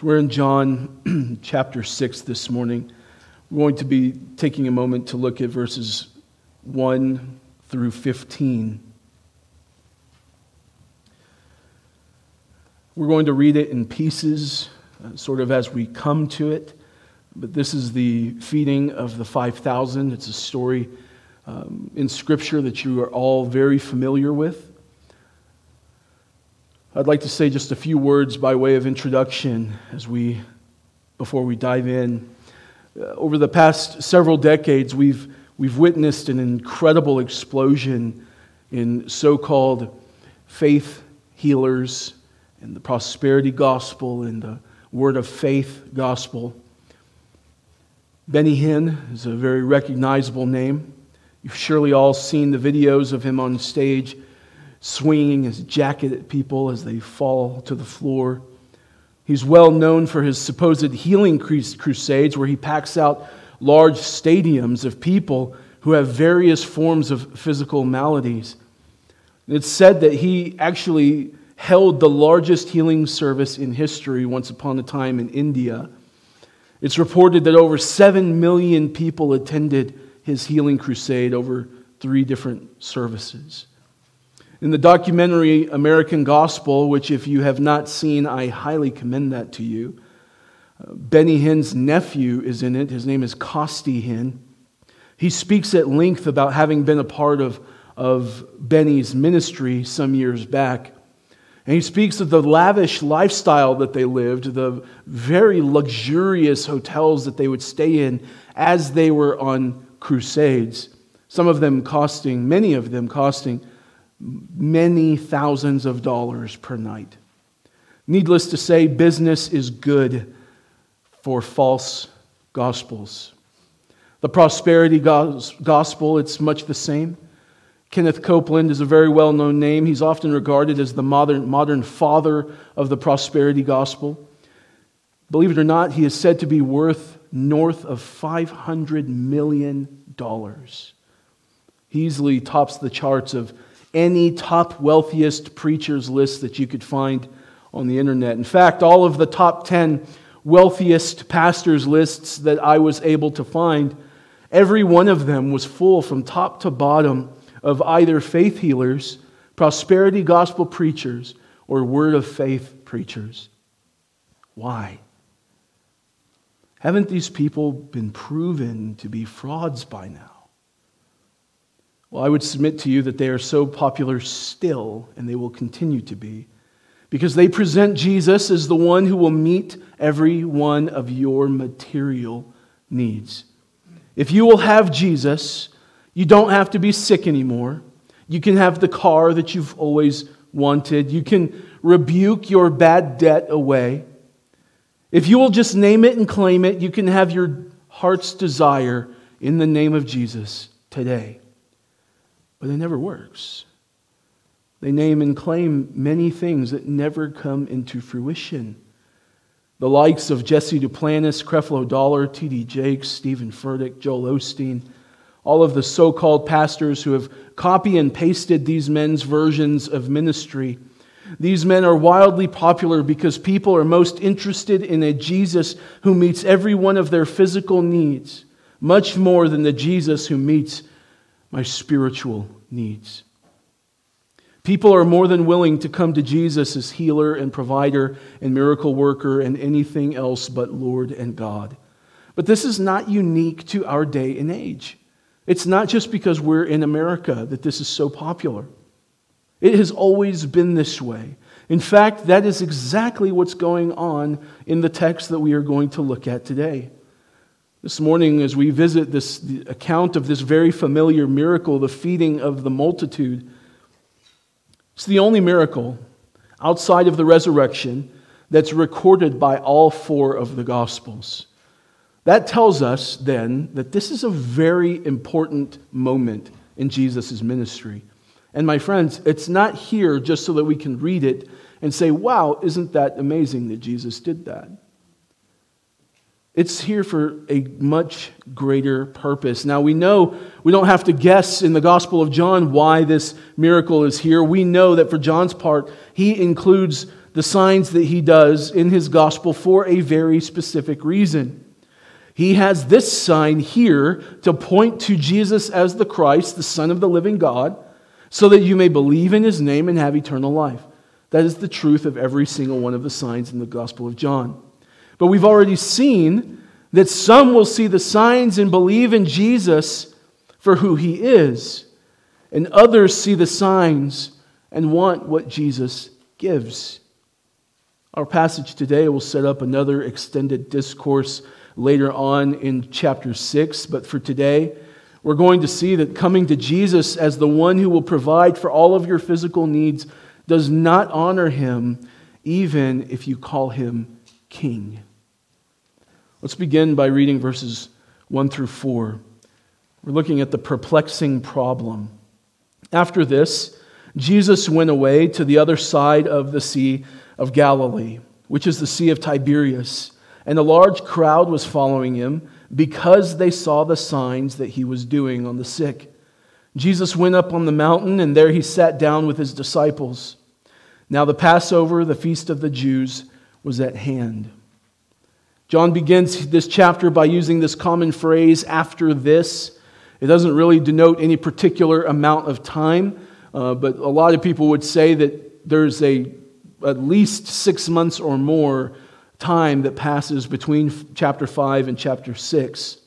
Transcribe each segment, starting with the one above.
So we're in John chapter 6 this morning. We're going to be taking a moment to look at verses 1 through 15. We're going to read it in pieces, uh, sort of as we come to it. But this is the feeding of the 5,000. It's a story um, in Scripture that you are all very familiar with. I'd like to say just a few words by way of introduction as we, before we dive in. Uh, over the past several decades, we've, we've witnessed an incredible explosion in so called faith healers and the prosperity gospel and the word of faith gospel. Benny Hinn is a very recognizable name. You've surely all seen the videos of him on stage swinging his jacket at people as they fall to the floor. He's well known for his supposed healing crusades, where he packs out large stadiums of people who have various forms of physical maladies. It's said that he actually held the largest healing service in history once upon a time in India. It's reported that over 7 million people attended his healing crusade over three different services. In the documentary American Gospel, which if you have not seen, I highly commend that to you, uh, Benny Hinn's nephew is in it. His name is Costi Hinn. He speaks at length about having been a part of, of Benny's ministry some years back. And he speaks of the lavish lifestyle that they lived, the very luxurious hotels that they would stay in as they were on crusades. Some of them costing, many of them costing many thousands of dollars per night. Needless to say, business is good for false gospels. The prosperity gospel, it's much the same. Kenneth Copeland is a very well known name. He's often regarded as the modern, modern father of the prosperity gospel. Believe it or not, he is said to be worth north of $500 million. He easily tops the charts of any top wealthiest preachers list that you could find on the internet. In fact, all of the top 10 wealthiest pastors lists that I was able to find, every one of them was full from top to bottom of either faith healers, prosperity gospel preachers, or word of faith preachers. Why? Haven't these people been proven to be frauds by now? Well, I would submit to you that they are so popular still, and they will continue to be, because they present Jesus as the one who will meet every one of your material needs. If you will have Jesus, you don't have to be sick anymore. You can have the car that you've always wanted. You can rebuke your bad debt away. If you will just name it and claim it, you can have your heart's desire in the name of Jesus today but it never works. They name and claim many things that never come into fruition. The likes of Jesse Duplantis, Creflo Dollar, T.D. Jakes, Steven Furtick, Joel Osteen, all of the so called pastors who have copy and pasted these men's versions of ministry. These men are wildly popular because people are most interested in a Jesus who meets every one of their physical needs, much more than the Jesus who meets my spiritual needs. People are more than willing to come to Jesus as healer and provider and miracle worker and anything else but Lord and God. But this is not unique to our day and age. It's not just because we're in America that this is so popular. It has always been this way. In fact, that is exactly what's going on in the text that we are going to look at today. This morning, as we visit this account of this very familiar miracle, the feeding of the multitude, it's the only miracle outside of the resurrection that's recorded by all four of the Gospels. That tells us then that this is a very important moment in Jesus' ministry. And my friends, it's not here just so that we can read it and say, wow, isn't that amazing that Jesus did that? It's here for a much greater purpose. Now, we know we don't have to guess in the Gospel of John why this miracle is here. We know that for John's part, he includes the signs that he does in his gospel for a very specific reason. He has this sign here to point to Jesus as the Christ, the Son of the living God, so that you may believe in his name and have eternal life. That is the truth of every single one of the signs in the Gospel of John. But we've already seen that some will see the signs and believe in Jesus for who he is, and others see the signs and want what Jesus gives. Our passage today will set up another extended discourse later on in chapter 6, but for today, we're going to see that coming to Jesus as the one who will provide for all of your physical needs does not honor him, even if you call him king. Let's begin by reading verses 1 through 4. We're looking at the perplexing problem. After this, Jesus went away to the other side of the Sea of Galilee, which is the Sea of Tiberias, and a large crowd was following him because they saw the signs that he was doing on the sick. Jesus went up on the mountain, and there he sat down with his disciples. Now, the Passover, the feast of the Jews, was at hand. John begins this chapter by using this common phrase, after this. It doesn't really denote any particular amount of time, uh, but a lot of people would say that there's a, at least six months or more time that passes between chapter 5 and chapter 6.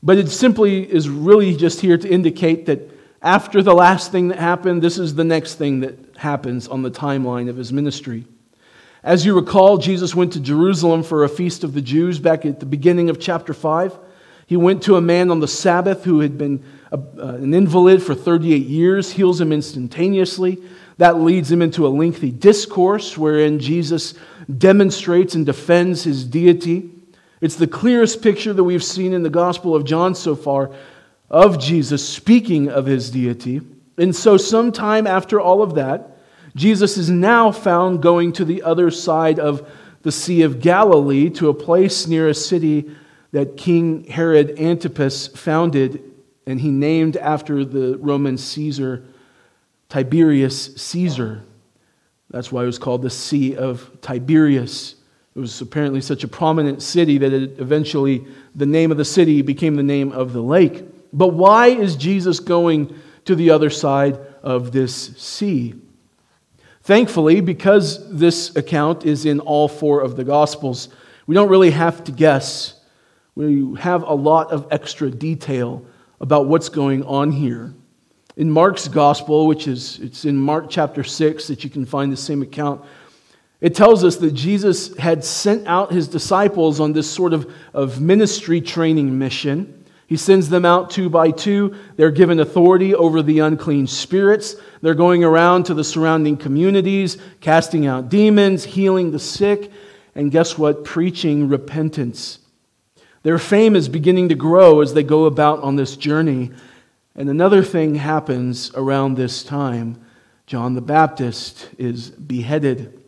But it simply is really just here to indicate that after the last thing that happened, this is the next thing that happens on the timeline of his ministry. As you recall, Jesus went to Jerusalem for a feast of the Jews back at the beginning of chapter 5. He went to a man on the Sabbath who had been a, uh, an invalid for 38 years, heals him instantaneously. That leads him into a lengthy discourse wherein Jesus demonstrates and defends his deity. It's the clearest picture that we've seen in the Gospel of John so far of Jesus speaking of his deity. And so, sometime after all of that, Jesus is now found going to the other side of the Sea of Galilee to a place near a city that King Herod Antipas founded, and he named after the Roman Caesar, Tiberius Caesar. That's why it was called the Sea of Tiberias. It was apparently such a prominent city that it eventually the name of the city became the name of the lake. But why is Jesus going to the other side of this sea? Thankfully, because this account is in all four of the Gospels, we don't really have to guess. We have a lot of extra detail about what's going on here. In Mark's Gospel, which is it's in Mark chapter 6 that you can find the same account, it tells us that Jesus had sent out his disciples on this sort of, of ministry training mission. He sends them out two by two. They're given authority over the unclean spirits. They're going around to the surrounding communities, casting out demons, healing the sick, and guess what? Preaching repentance. Their fame is beginning to grow as they go about on this journey. And another thing happens around this time John the Baptist is beheaded.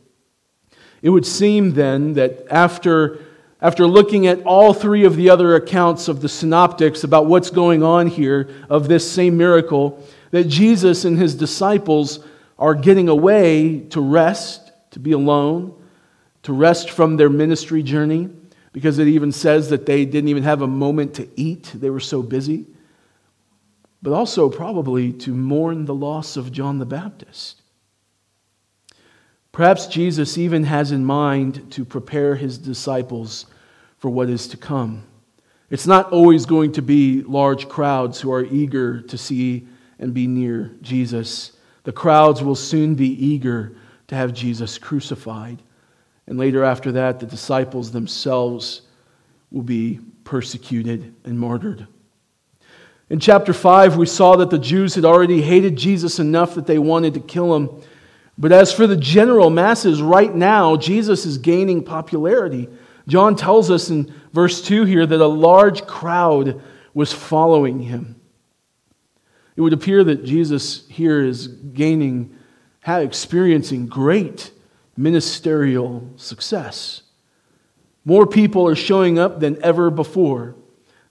It would seem then that after after looking at all three of the other accounts of the synoptics about what's going on here of this same miracle, that Jesus and his disciples are getting away to rest, to be alone, to rest from their ministry journey, because it even says that they didn't even have a moment to eat, they were so busy. But also, probably, to mourn the loss of John the Baptist. Perhaps Jesus even has in mind to prepare his disciples for what is to come. It's not always going to be large crowds who are eager to see and be near Jesus. The crowds will soon be eager to have Jesus crucified. And later, after that, the disciples themselves will be persecuted and martyred. In chapter 5, we saw that the Jews had already hated Jesus enough that they wanted to kill him. But as for the general masses, right now, Jesus is gaining popularity. John tells us in verse 2 here that a large crowd was following him. It would appear that Jesus here is gaining, experiencing great ministerial success. More people are showing up than ever before.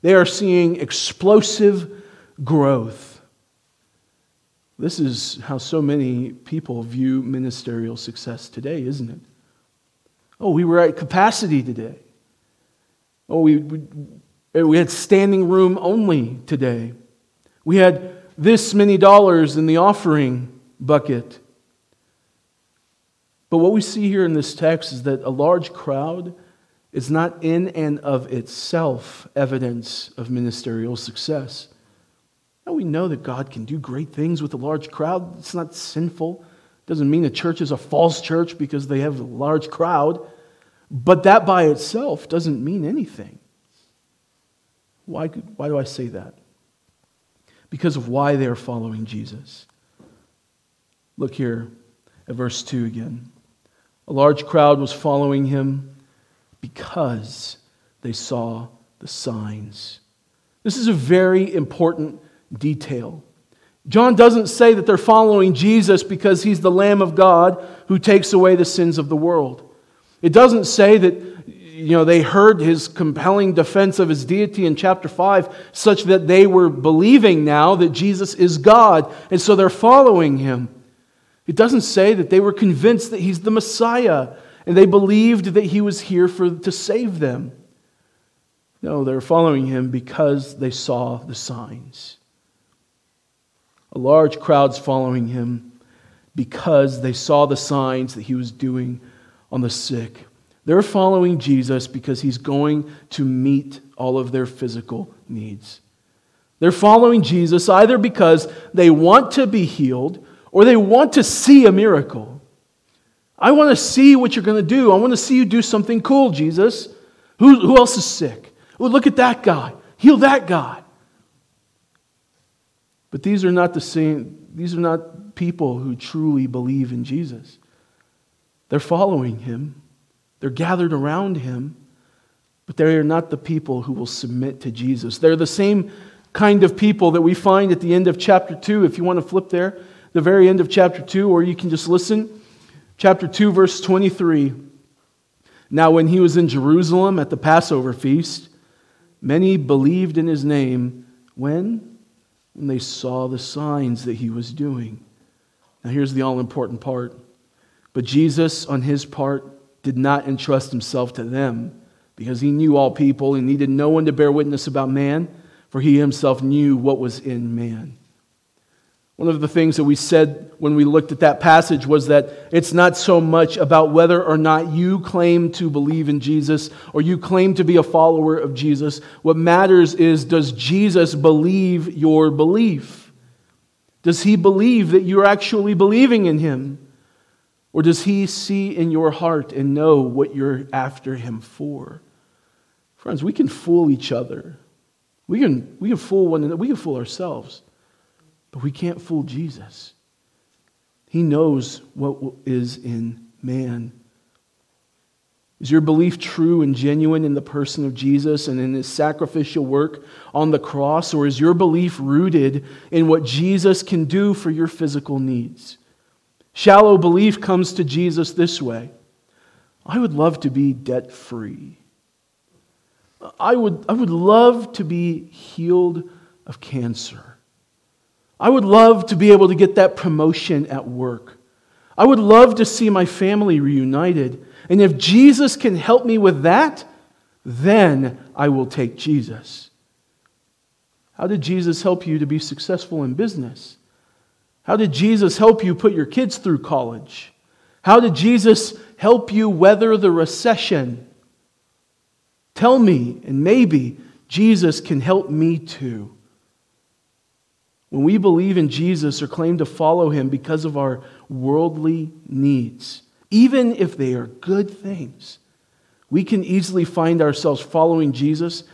They are seeing explosive growth. This is how so many people view ministerial success today, isn't it? Oh, we were at capacity today. Oh, we, we, eh, we had standing room only today. We had this many dollars in the offering bucket. But what we see here in this text is that a large crowd is not in and of itself evidence of ministerial success. Now we know that God can do great things with a large crowd. It's not sinful. It doesn't mean a church is a false church because they have a large crowd. But that by itself doesn't mean anything. Why, why do I say that? Because of why they are following Jesus. Look here at verse 2 again. A large crowd was following him because they saw the signs. This is a very important detail. John doesn't say that they're following Jesus because he's the Lamb of God who takes away the sins of the world. It doesn't say that you know, they heard his compelling defense of his deity in chapter 5, such that they were believing now that Jesus is God, and so they're following him. It doesn't say that they were convinced that he's the Messiah and they believed that he was here for, to save them. No, they're following him because they saw the signs. Large crowd's following him because they saw the signs that he was doing on the sick. They're following Jesus because he's going to meet all of their physical needs. They're following Jesus either because they want to be healed or they want to see a miracle. I want to see what you're going to do. I want to see you do something cool, Jesus. Who, who else is sick? Oh, look at that guy. Heal that guy. But these are not the same, these are not people who truly believe in Jesus. They're following him they're gathered around him, but they are not the people who will submit to Jesus. They're the same kind of people that we find at the end of chapter 2. If you want to flip there, the very end of chapter 2, or you can just listen. Chapter 2, verse 23. Now, when he was in Jerusalem at the Passover feast, many believed in his name. When? When they saw the signs that he was doing. Now, here's the all important part. But Jesus, on his part, did not entrust himself to them because he knew all people and needed no one to bear witness about man, for he himself knew what was in man. One of the things that we said when we looked at that passage was that it's not so much about whether or not you claim to believe in Jesus or you claim to be a follower of Jesus. What matters is does Jesus believe your belief? Does he believe that you're actually believing in him? Or does he see in your heart and know what you're after him for? Friends, we can fool each other. We can, we can fool one another. We can fool ourselves. But we can't fool Jesus. He knows what is in man. Is your belief true and genuine in the person of Jesus and in his sacrificial work on the cross? Or is your belief rooted in what Jesus can do for your physical needs? Shallow belief comes to Jesus this way I would love to be debt free. I would, I would love to be healed of cancer. I would love to be able to get that promotion at work. I would love to see my family reunited. And if Jesus can help me with that, then I will take Jesus. How did Jesus help you to be successful in business? How did Jesus help you put your kids through college? How did Jesus help you weather the recession? Tell me, and maybe Jesus can help me too. When we believe in Jesus or claim to follow him because of our worldly needs, even if they are good things, we can easily find ourselves following Jesus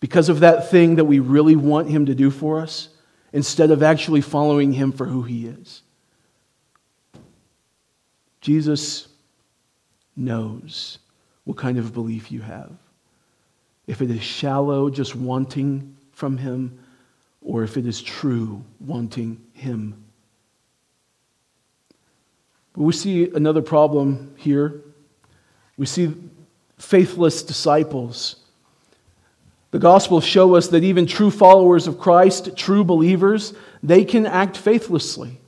because of that thing that we really want him to do for us instead of actually following him for who he is. Jesus knows what kind of belief you have. If it is shallow, just wanting from him, or if it is true, wanting him. But we see another problem here. We see faithless disciples. The Gospels show us that even true followers of Christ, true believers, they can act faithlessly.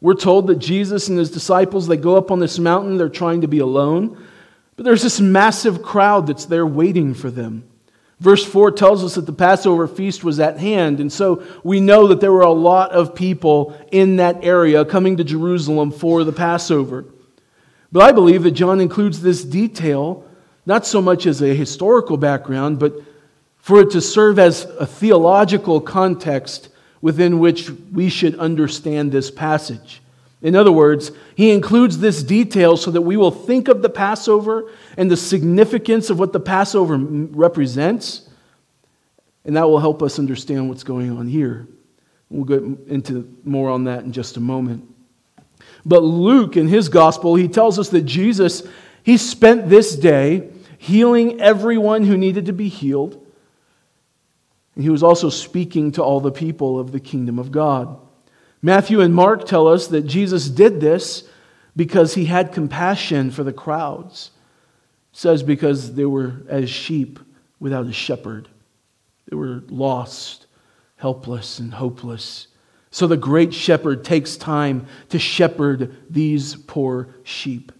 We're told that Jesus and his disciples, they go up on this mountain, they're trying to be alone, but there's this massive crowd that's there waiting for them. Verse 4 tells us that the Passover feast was at hand, and so we know that there were a lot of people in that area coming to Jerusalem for the Passover. But I believe that John includes this detail not so much as a historical background, but for it to serve as a theological context within which we should understand this passage. In other words, he includes this detail so that we will think of the Passover and the significance of what the Passover represents, and that will help us understand what's going on here. We'll get into more on that in just a moment. But Luke, in his gospel, he tells us that Jesus, he spent this day healing everyone who needed to be healed. And he was also speaking to all the people of the kingdom of God. Matthew and Mark tell us that Jesus did this because he had compassion for the crowds. It says because they were as sheep without a shepherd. They were lost, helpless, and hopeless. So the great shepherd takes time to shepherd these poor sheep.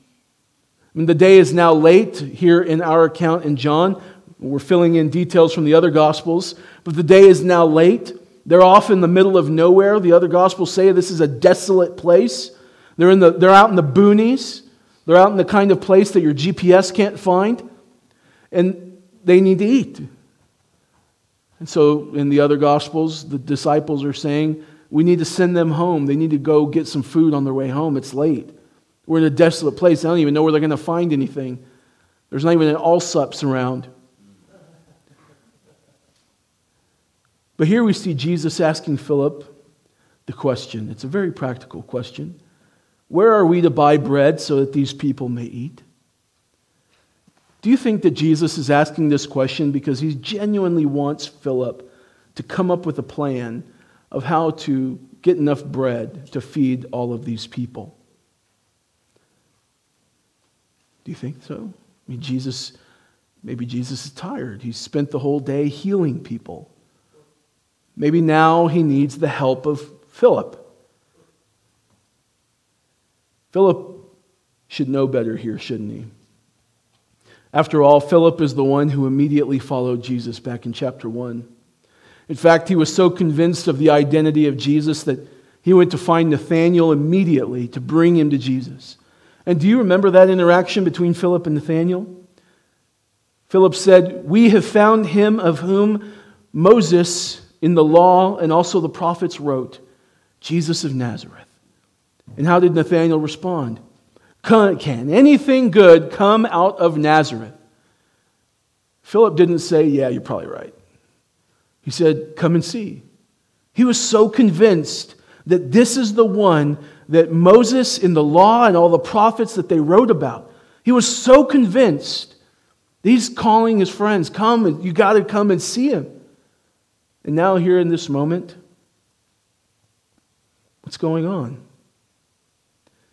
Mean, the day is now late here in our account in John. We're filling in details from the other Gospels, but the day is now late. They're off in the middle of nowhere. The other Gospels say this is a desolate place. They're, in the, they're out in the boonies. They're out in the kind of place that your GPS can't find. And they need to eat. And so in the other Gospels, the disciples are saying, we need to send them home. They need to go get some food on their way home. It's late. We're in a desolate place. I don't even know where they're going to find anything. There's not even an Allsups around. But here we see Jesus asking Philip the question. It's a very practical question. Where are we to buy bread so that these people may eat? Do you think that Jesus is asking this question because he genuinely wants Philip to come up with a plan of how to get enough bread to feed all of these people. Do you think so? I mean, Jesus, maybe Jesus is tired. He's spent the whole day healing people. Maybe now he needs the help of Philip. Philip should know better here, shouldn't he? After all, Philip is the one who immediately followed Jesus back in chapter 1. In fact, he was so convinced of the identity of Jesus that he went to find Nathanael immediately to bring him to Jesus. And do you remember that interaction between Philip and Nathanael? Philip said, We have found him of whom Moses in the law and also the prophets wrote, Jesus of Nazareth. And how did Nathanael respond? Can anything good come out of Nazareth? Philip didn't say, Yeah, you're probably right. He said, Come and see. He was so convinced that this is the one that Moses in the law and all the prophets that they wrote about. He was so convinced. He's calling his friends, Come, and you got to come and see him. And now, here in this moment, what's going on?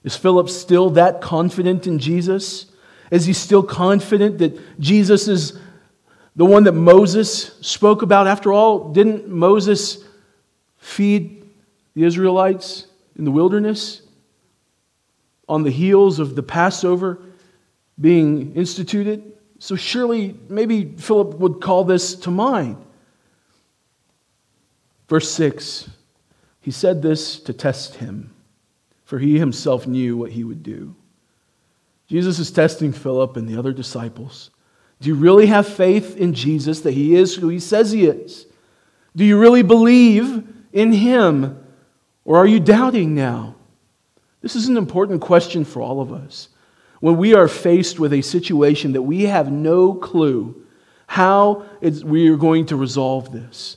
Is Philip still that confident in Jesus? Is he still confident that Jesus is the one that Moses spoke about. After all, didn't Moses feed the Israelites in the wilderness on the heels of the Passover being instituted? So surely, maybe Philip would call this to mind. Verse 6 He said this to test him, for he himself knew what he would do. Jesus is testing Philip and the other disciples. Do you really have faith in Jesus that he is who he says he is? Do you really believe in him? Or are you doubting now? This is an important question for all of us. When we are faced with a situation that we have no clue how we are going to resolve this,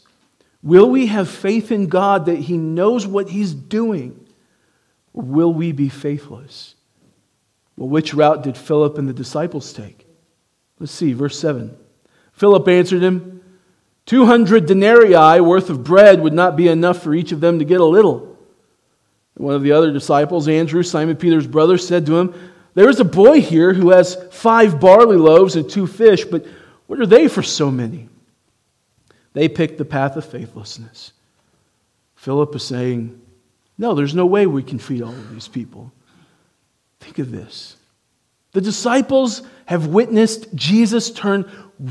will we have faith in God that he knows what he's doing? Or will we be faithless? Well, which route did Philip and the disciples take? Let's see, verse 7. Philip answered him, 200 denarii worth of bread would not be enough for each of them to get a little. one of the other disciples, Andrew, Simon Peter's brother, said to him, There is a boy here who has five barley loaves and two fish, but what are they for so many? They picked the path of faithlessness. Philip is saying, No, there's no way we can feed all of these people. Think of this. The disciples have witnessed Jesus turn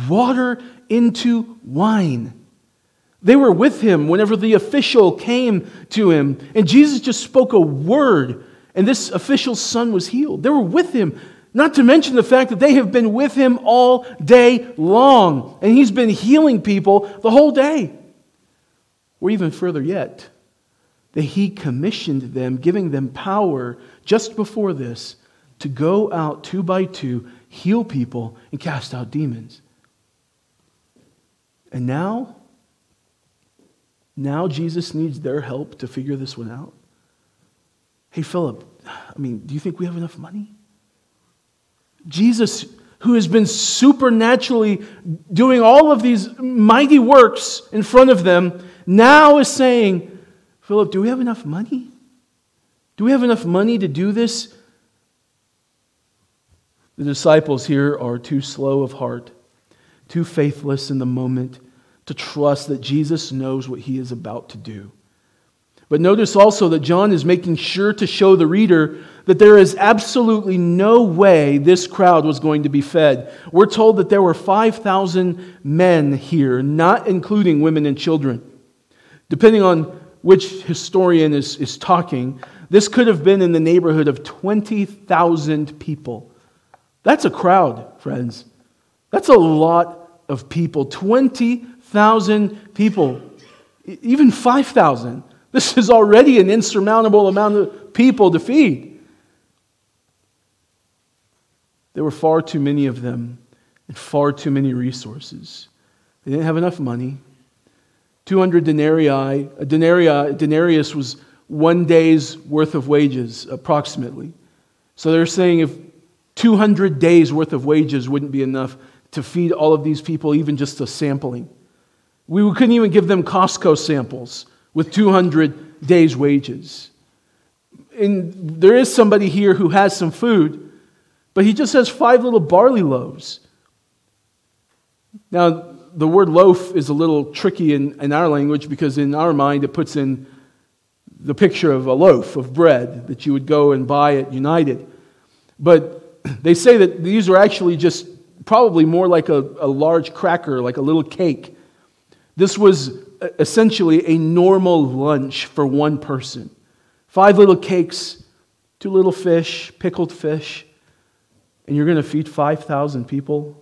water into wine. They were with him whenever the official came to him, and Jesus just spoke a word, and this official's son was healed. They were with him, not to mention the fact that they have been with him all day long, and he's been healing people the whole day. Or even further yet, that he commissioned them, giving them power just before this to go out two by two, heal people, and cast out demons. And now, now Jesus needs their help to figure this one out. Hey, Philip, I mean, do you think we have enough money? Jesus, who has been supernaturally doing all of these mighty works in front of them, now is saying, Philip, do we have enough money? Do we have enough money to do this? The disciples here are too slow of heart, too faithless in the moment to trust that Jesus knows what he is about to do. But notice also that John is making sure to show the reader that there is absolutely no way this crowd was going to be fed. We're told that there were 5,000 men here, not including women and children. Depending on which historian is, is talking, this could have been in the neighborhood of 20,000 people. That's a crowd, friends. That's a lot of people. 20,000 people, even 5,000. This is already an insurmountable amount of people to feed. There were far too many of them and far too many resources. They didn't have enough money. 200 denarii, a denarii, denarius was one day's worth of wages, approximately. So they're saying if 200 days worth of wages wouldn't be enough to feed all of these people, even just a sampling. We couldn't even give them Costco samples with 200 days' wages. And there is somebody here who has some food, but he just has five little barley loaves. Now, the word loaf is a little tricky in, in our language because in our mind it puts in the picture of a loaf of bread that you would go and buy at United. But they say that these are actually just probably more like a, a large cracker, like a little cake. This was essentially a normal lunch for one person five little cakes, two little fish, pickled fish, and you're going to feed 5,000 people,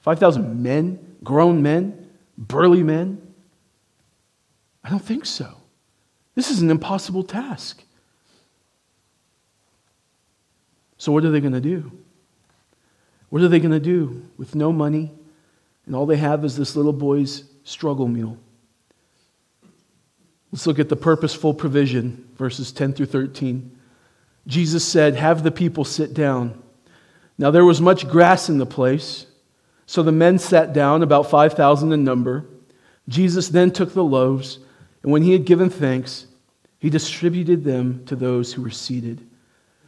5,000 men grown men, burly men? I don't think so. This is an impossible task. So, what are they going to do? What are they going to do with no money and all they have is this little boy's struggle meal? Let's look at the purposeful provision, verses 10 through 13. Jesus said, Have the people sit down. Now there was much grass in the place so the men sat down, about 5,000 in number. Jesus then took the loaves, and when he had given thanks, he distributed them to those who were seated.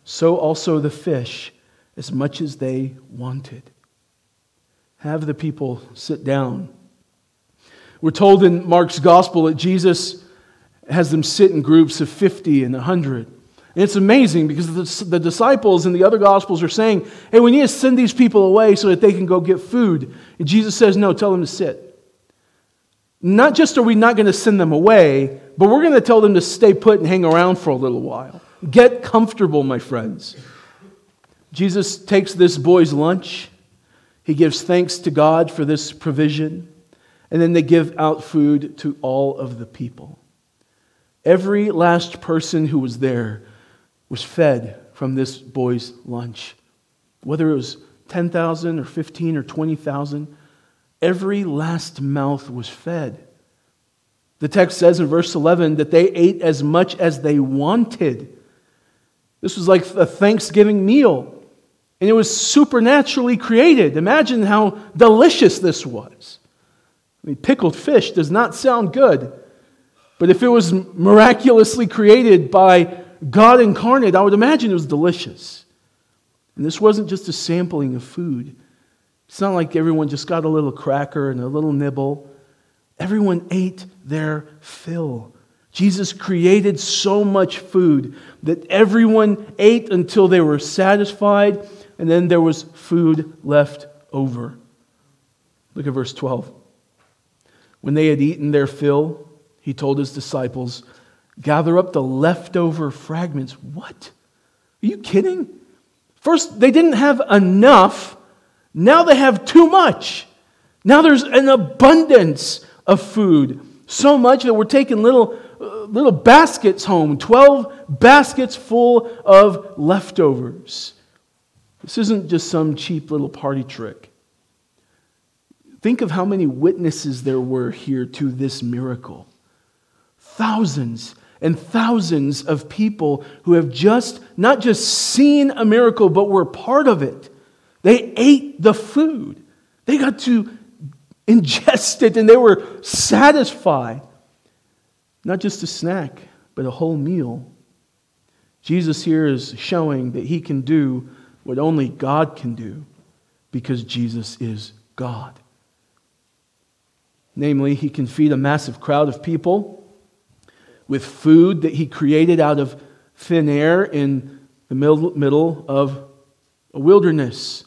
So also the fish, as much as they wanted. Have the people sit down. We're told in Mark's gospel that Jesus has them sit in groups of 50 and 100. And it's amazing because the, the disciples in the other gospels are saying, hey, we need to send these people away so that they can go get food. And Jesus says, no, tell them to sit. Not just are we not going to send them away, but we're going to tell them to stay put and hang around for a little while. Get comfortable, my friends. Jesus takes this boy's lunch. He gives thanks to God for this provision. And then they give out food to all of the people. Every last person who was there was fed from this boy's lunch. Whether it was 10,000 or 15 or 20,000, every last mouth was fed. The text says in verse 11 that they ate as much as they wanted. This was like a Thanksgiving meal. And it was supernaturally created. Imagine how delicious this was. I mean, pickled fish does not sound good. But if it was miraculously created by God incarnate, I would imagine it was delicious. And this wasn't just a sampling of food. It's not like everyone just got a little cracker and a little nibble. Everyone ate their fill. Jesus created so much food that everyone ate until they were satisfied, and then there was food left over. Look at verse 12. When they had eaten their fill, he told his disciples, Gather up the leftover fragments. What? Are you kidding? First, they didn't have enough. Now they have too much. Now there's an abundance of food. So much that we're taking little, uh, little baskets home 12 baskets full of leftovers. This isn't just some cheap little party trick. Think of how many witnesses there were here to this miracle. Thousands and thousands of people who have just, not just seen a miracle, but were part of it. They ate the food. They got to ingest it and they were satisfied. Not just a snack, but a whole meal. Jesus here is showing that he can do what only God can do because Jesus is God. Namely, he can feed a massive crowd of people with food that he created out of thin air in the middle of a wilderness.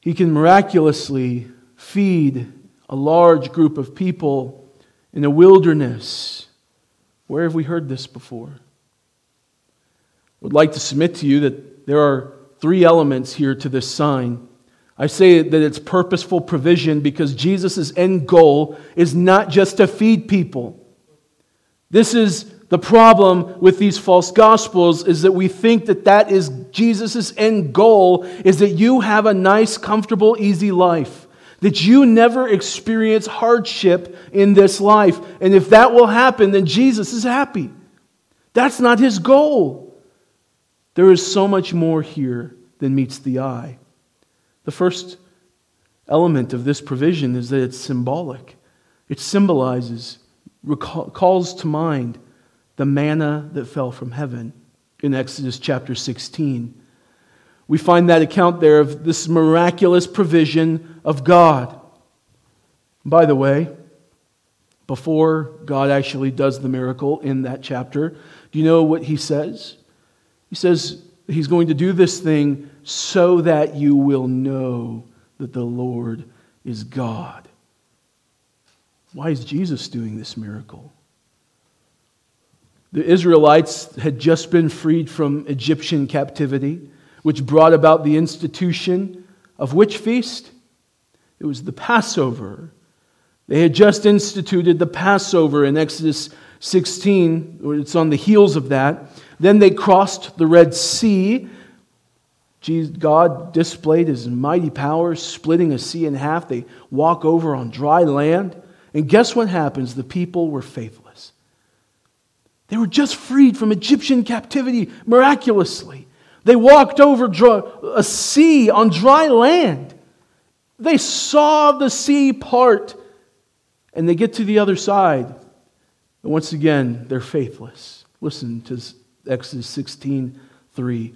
He can miraculously feed a large group of people in a wilderness. Where have we heard this before? I would like to submit to you that there are three elements here to this sign I say that it's purposeful provision because Jesus' end goal is not just to feed people. This is the problem with these false gospels is that we think that that is Jesus' end goal is that you have a nice, comfortable, easy life. That you never experience hardship in this life. And if that will happen, then Jesus is happy. That's not his goal. There is so much more here than meets the eye. The first element of this provision is that it's symbolic, it symbolizes, calls to mind the manna that fell from heaven in Exodus chapter 16. We find that account there of this miraculous provision of God. By the way, before God actually does the miracle in that chapter, do you know what he says? He says he's going to do this thing so that you will know that the Lord is God. Why is Jesus doing this miracle? The Israelites had just been freed from Egyptian captivity, which brought about the institution of which feast? It was the Passover. They had just instituted the Passover in Exodus 16, it's on the heels of that. Then they crossed the Red Sea God displayed his mighty power, splitting a sea in half. They walk over on dry land. And guess what happens? The people were faithless. They were just freed from Egyptian captivity miraculously. They walked over a sea on dry land. They saw the sea part, and they get to the other side. And once again, they're faithless. Listen to Exodus 16 3.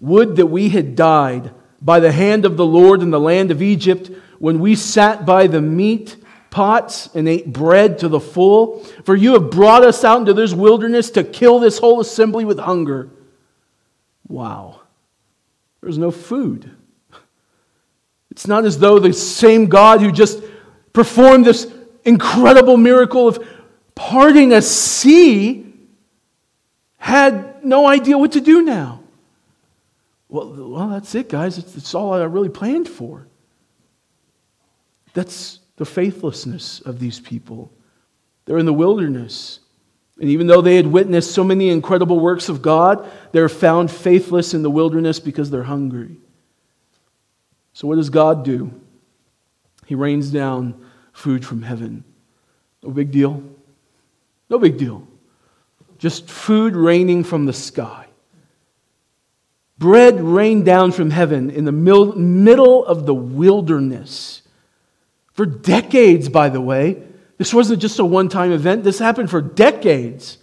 Would that we had died by the hand of the Lord in the land of Egypt when we sat by the meat pots and ate bread to the full. For you have brought us out into this wilderness to kill this whole assembly with hunger. Wow. There's no food. It's not as though the same God who just performed this incredible miracle of parting a sea had no idea what to do now. Well, well that's it, guys. It's, it's all I really planned for. That's the faithlessness of these people. They're in the wilderness. And even though they had witnessed so many incredible works of God, they're found faithless in the wilderness because they're hungry. So, what does God do? He rains down food from heaven. No big deal. No big deal. Just food raining from the sky. Bread rained down from heaven in the middle of the wilderness. For decades, by the way. This wasn't just a one time event, this happened for decades.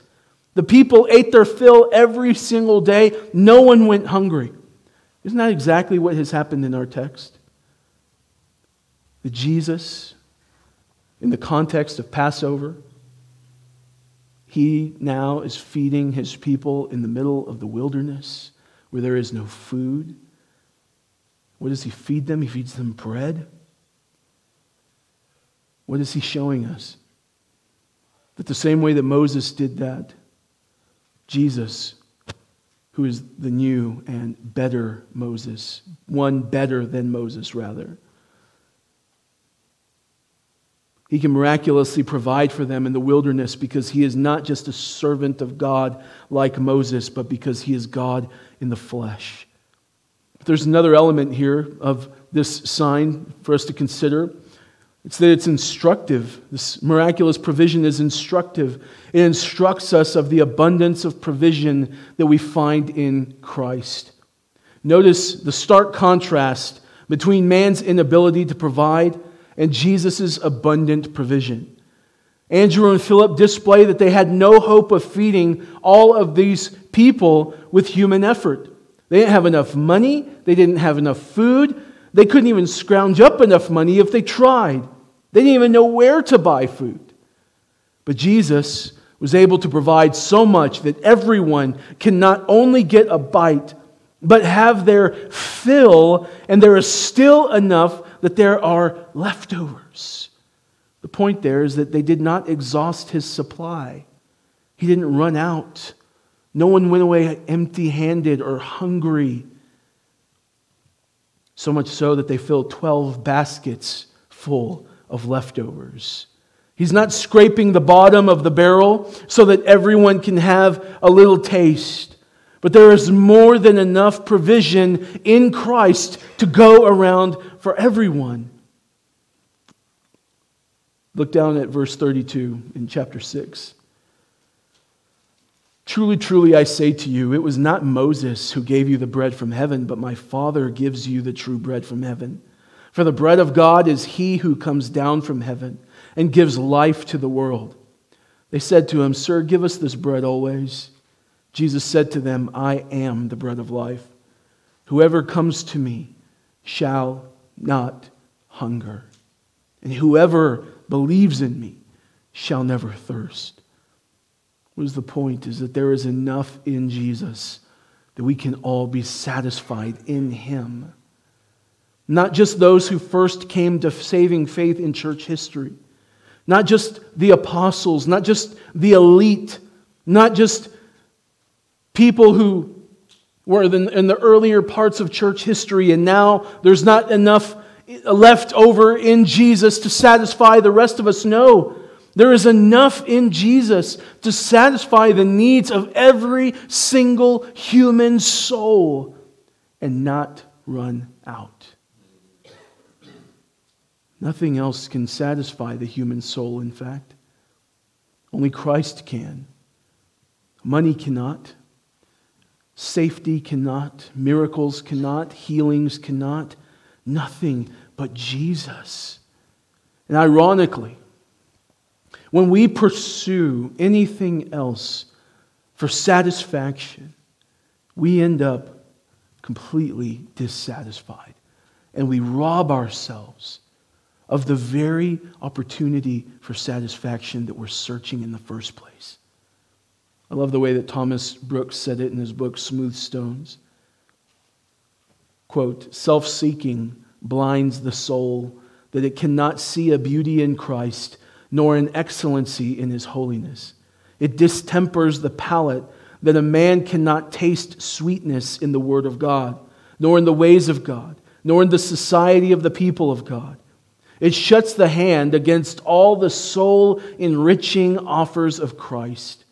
The people ate their fill every single day, no one went hungry. Isn't that exactly what has happened in our text? That Jesus in the context of Passover. He now is feeding his people in the middle of the wilderness where there is no food. What does he feed them? He feeds them bread. What is he showing us? That the same way that Moses did that, Jesus, who is the new and better Moses, one better than Moses, rather, he can miraculously provide for them in the wilderness because he is not just a servant of God like Moses, but because he is God in the flesh. There's another element here of this sign for us to consider. It's that it's instructive. This miraculous provision is instructive. It instructs us of the abundance of provision that we find in Christ. Notice the stark contrast between man's inability to provide and Jesus' abundant provision. Andrew and Philip display that they had no hope of feeding all of these people with human effort. They didn't have enough money, they didn't have enough food, they couldn't even scrounge up enough money if they tried. They didn't even know where to buy food. But Jesus was able to provide so much that everyone can not only get a bite, but have their fill, and there is still enough that there are leftovers. The point there is that they did not exhaust his supply, he didn't run out. No one went away empty handed or hungry. So much so that they filled 12 baskets full of leftovers. He's not scraping the bottom of the barrel so that everyone can have a little taste. But there is more than enough provision in Christ to go around for everyone. Look down at verse 32 in chapter 6. Truly, truly, I say to you, it was not Moses who gave you the bread from heaven, but my Father gives you the true bread from heaven. For the bread of God is he who comes down from heaven and gives life to the world. They said to him, Sir, give us this bread always. Jesus said to them, I am the bread of life. Whoever comes to me shall not hunger, and whoever believes in me shall never thirst. What is the point? Is that there is enough in Jesus that we can all be satisfied in him. Not just those who first came to saving faith in church history, not just the apostles, not just the elite, not just people who were in the earlier parts of church history, and now there's not enough left over in Jesus to satisfy the rest of us. No, there is enough in Jesus to satisfy the needs of every single human soul and not run out. Nothing else can satisfy the human soul, in fact. Only Christ can. Money cannot. Safety cannot. Miracles cannot. Healings cannot. Nothing but Jesus. And ironically, when we pursue anything else for satisfaction, we end up completely dissatisfied. And we rob ourselves of the very opportunity for satisfaction that we're searching in the first place. I love the way that Thomas Brooks said it in his book, Smooth Stones. Quote, self seeking blinds the soul that it cannot see a beauty in Christ nor an excellency in his holiness. It distempers the palate that a man cannot taste sweetness in the Word of God, nor in the ways of God, nor in the society of the people of God. It shuts the hand against all the soul enriching offers of Christ.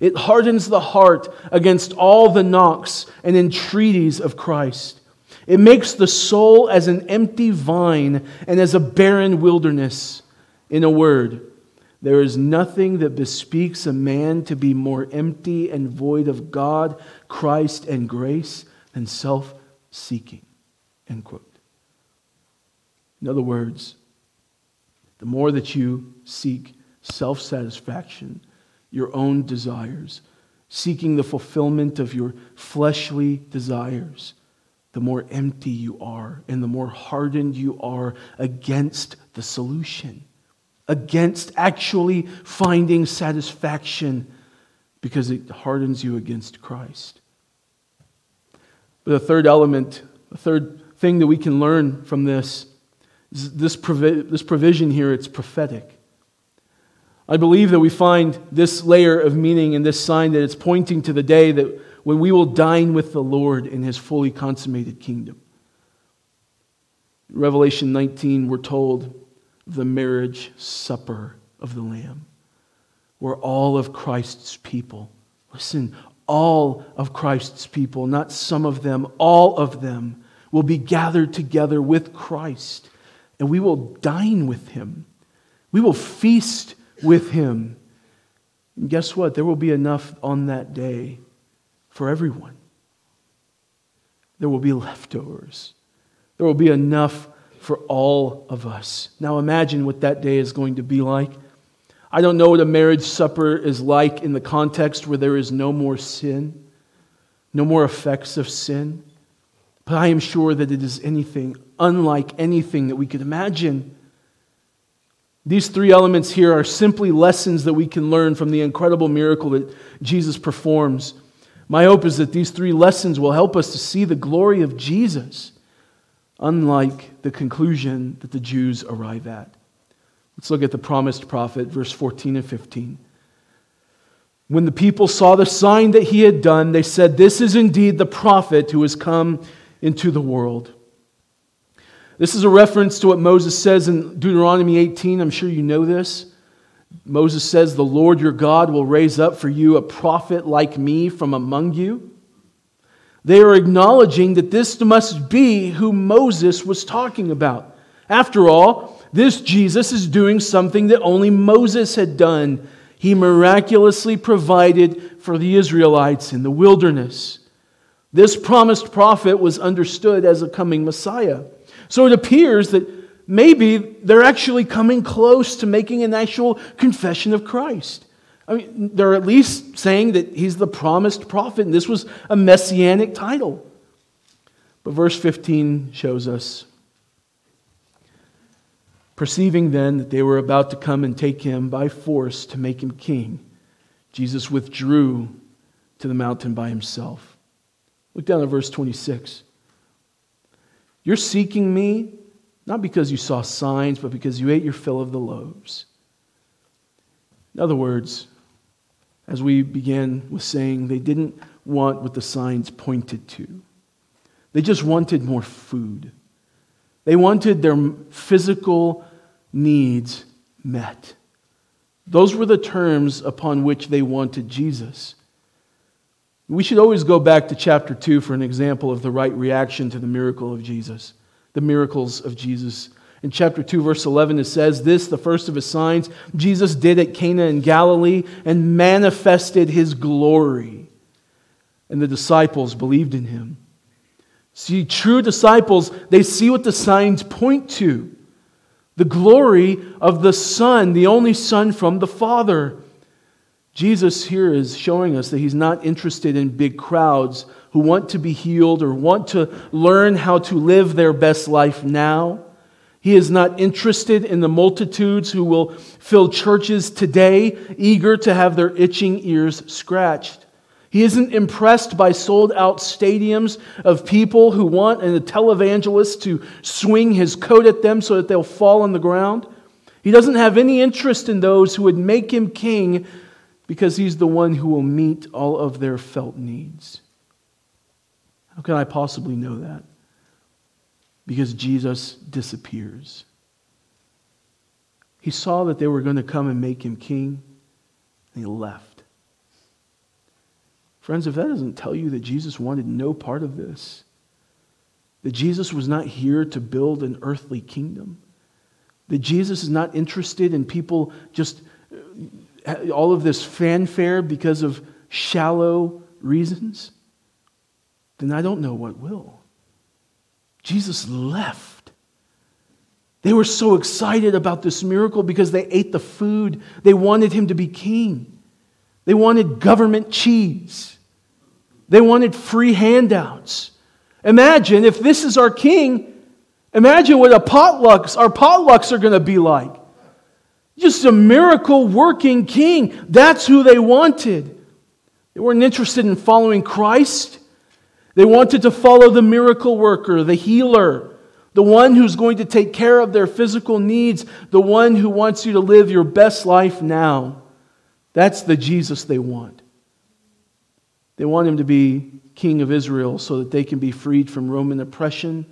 It hardens the heart against all the knocks and entreaties of Christ. It makes the soul as an empty vine and as a barren wilderness. In a word, there is nothing that bespeaks a man to be more empty and void of God, Christ, and grace than self seeking. In other words, the more that you seek self satisfaction, your own desires, seeking the fulfillment of your fleshly desires, the more empty you are and the more hardened you are against the solution. against actually finding satisfaction because it hardens you against Christ. But the third element, the third thing that we can learn from this is this, provi- this provision here, it's prophetic. I believe that we find this layer of meaning in this sign that it's pointing to the day that when we will dine with the Lord in his fully consummated kingdom. In Revelation 19, we're told the marriage supper of the Lamb, where all of Christ's people, listen, all of Christ's people, not some of them, all of them, will be gathered together with Christ, and we will dine with him. We will feast with him. And guess what? There will be enough on that day for everyone. There will be leftovers. There will be enough for all of us. Now imagine what that day is going to be like. I don't know what a marriage supper is like in the context where there is no more sin, no more effects of sin. But I am sure that it is anything unlike anything that we could imagine. These three elements here are simply lessons that we can learn from the incredible miracle that Jesus performs. My hope is that these three lessons will help us to see the glory of Jesus, unlike the conclusion that the Jews arrive at. Let's look at the promised prophet, verse 14 and 15. When the people saw the sign that he had done, they said, This is indeed the prophet who has come into the world. This is a reference to what Moses says in Deuteronomy 18. I'm sure you know this. Moses says, The Lord your God will raise up for you a prophet like me from among you. They are acknowledging that this must be who Moses was talking about. After all, this Jesus is doing something that only Moses had done. He miraculously provided for the Israelites in the wilderness. This promised prophet was understood as a coming Messiah. So it appears that maybe they're actually coming close to making an actual confession of Christ. I mean, they're at least saying that he's the promised prophet, and this was a messianic title. But verse 15 shows us perceiving then that they were about to come and take him by force to make him king, Jesus withdrew to the mountain by himself. Look down at verse 26. You're seeking me not because you saw signs, but because you ate your fill of the loaves. In other words, as we began with saying, they didn't want what the signs pointed to. They just wanted more food. They wanted their physical needs met. Those were the terms upon which they wanted Jesus. We should always go back to chapter 2 for an example of the right reaction to the miracle of Jesus, the miracles of Jesus. In chapter 2, verse 11, it says, This, the first of his signs, Jesus did at Cana in Galilee and manifested his glory. And the disciples believed in him. See, true disciples, they see what the signs point to the glory of the Son, the only Son from the Father. Jesus here is showing us that he's not interested in big crowds who want to be healed or want to learn how to live their best life now. He is not interested in the multitudes who will fill churches today, eager to have their itching ears scratched. He isn't impressed by sold out stadiums of people who want a televangelist to swing his coat at them so that they'll fall on the ground. He doesn't have any interest in those who would make him king because he's the one who will meet all of their felt needs. How can I possibly know that? Because Jesus disappears. He saw that they were going to come and make him king, and he left. Friends, if that doesn't tell you that Jesus wanted no part of this, that Jesus was not here to build an earthly kingdom, that Jesus is not interested in people just all of this fanfare because of shallow reasons, then I don't know what will. Jesus left. They were so excited about this miracle because they ate the food. They wanted him to be king. They wanted government cheese. They wanted free handouts. Imagine if this is our king, imagine what a potlucks, our potlucks are going to be like. Just a miracle working king. That's who they wanted. They weren't interested in following Christ. They wanted to follow the miracle worker, the healer, the one who's going to take care of their physical needs, the one who wants you to live your best life now. That's the Jesus they want. They want him to be king of Israel so that they can be freed from Roman oppression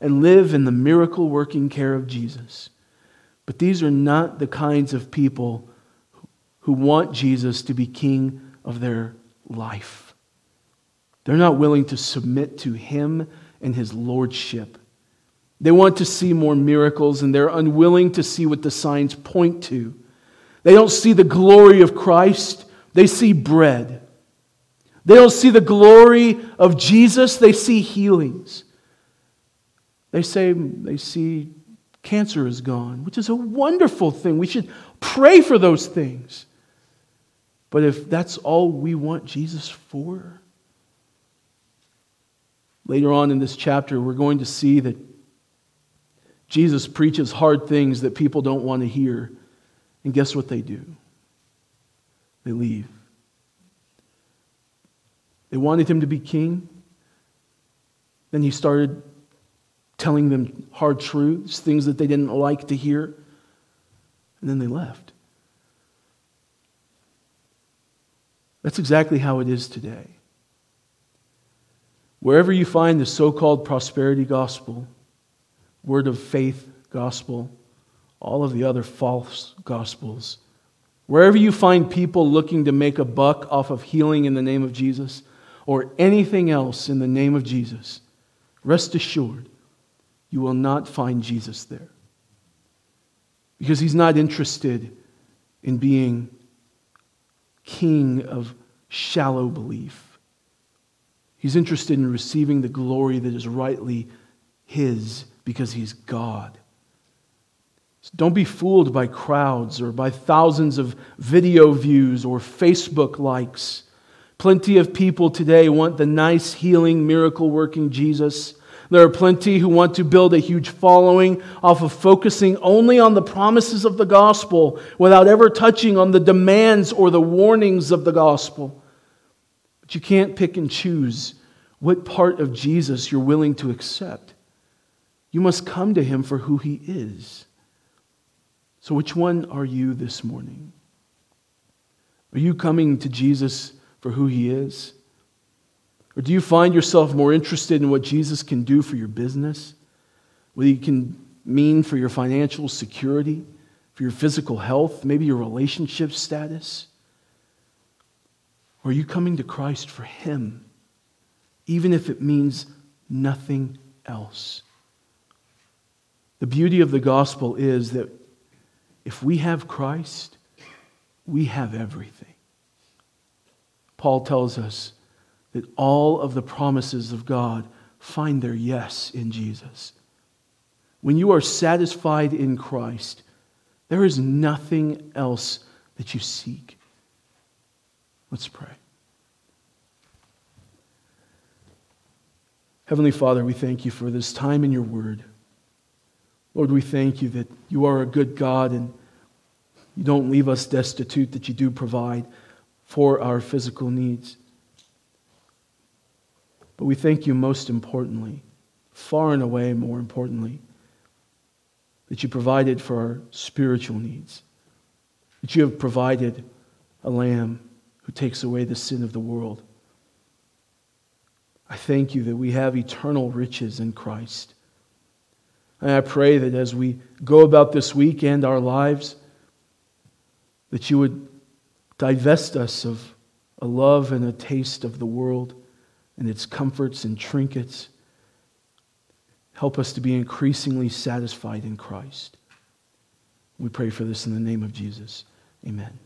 and live in the miracle working care of Jesus. But these are not the kinds of people who want Jesus to be king of their life. They're not willing to submit to him and his lordship. They want to see more miracles and they're unwilling to see what the signs point to. They don't see the glory of Christ, they see bread. They don't see the glory of Jesus, they see healings. They say they see cancer is gone, which is a wonderful thing. We should pray for those things. But if that's all we want Jesus for, later on in this chapter, we're going to see that Jesus preaches hard things that people don't want to hear. And guess what they do? They leave. They wanted him to be king. Then he started telling them hard truths, things that they didn't like to hear. And then they left. That's exactly how it is today. Wherever you find the so called prosperity gospel, word of faith gospel, all of the other false gospels, wherever you find people looking to make a buck off of healing in the name of Jesus or anything else in the name of Jesus, rest assured you will not find Jesus there. Because he's not interested in being king of shallow belief. He's interested in receiving the glory that is rightly his because he's God. So don't be fooled by crowds or by thousands of video views or Facebook likes. Plenty of people today want the nice, healing, miracle working Jesus there are plenty who want to build a huge following off of focusing only on the promises of the gospel without ever touching on the demands or the warnings of the gospel. But you can't pick and choose what part of Jesus you're willing to accept. You must come to him for who he is. So, which one are you this morning? Are you coming to Jesus for who he is? Or do you find yourself more interested in what Jesus can do for your business? What he can mean for your financial security, for your physical health, maybe your relationship status? Or are you coming to Christ for him, even if it means nothing else? The beauty of the gospel is that if we have Christ, we have everything. Paul tells us that all of the promises of God find their yes in Jesus. When you are satisfied in Christ, there is nothing else that you seek. Let's pray. Heavenly Father, we thank you for this time in your word. Lord, we thank you that you are a good God and you don't leave us destitute, that you do provide for our physical needs. But we thank you most importantly, far and away more importantly, that you provided for our spiritual needs, that you have provided a lamb who takes away the sin of the world. I thank you that we have eternal riches in Christ. And I pray that as we go about this week and our lives, that you would divest us of a love and a taste of the world and its comforts and trinkets. Help us to be increasingly satisfied in Christ. We pray for this in the name of Jesus. Amen.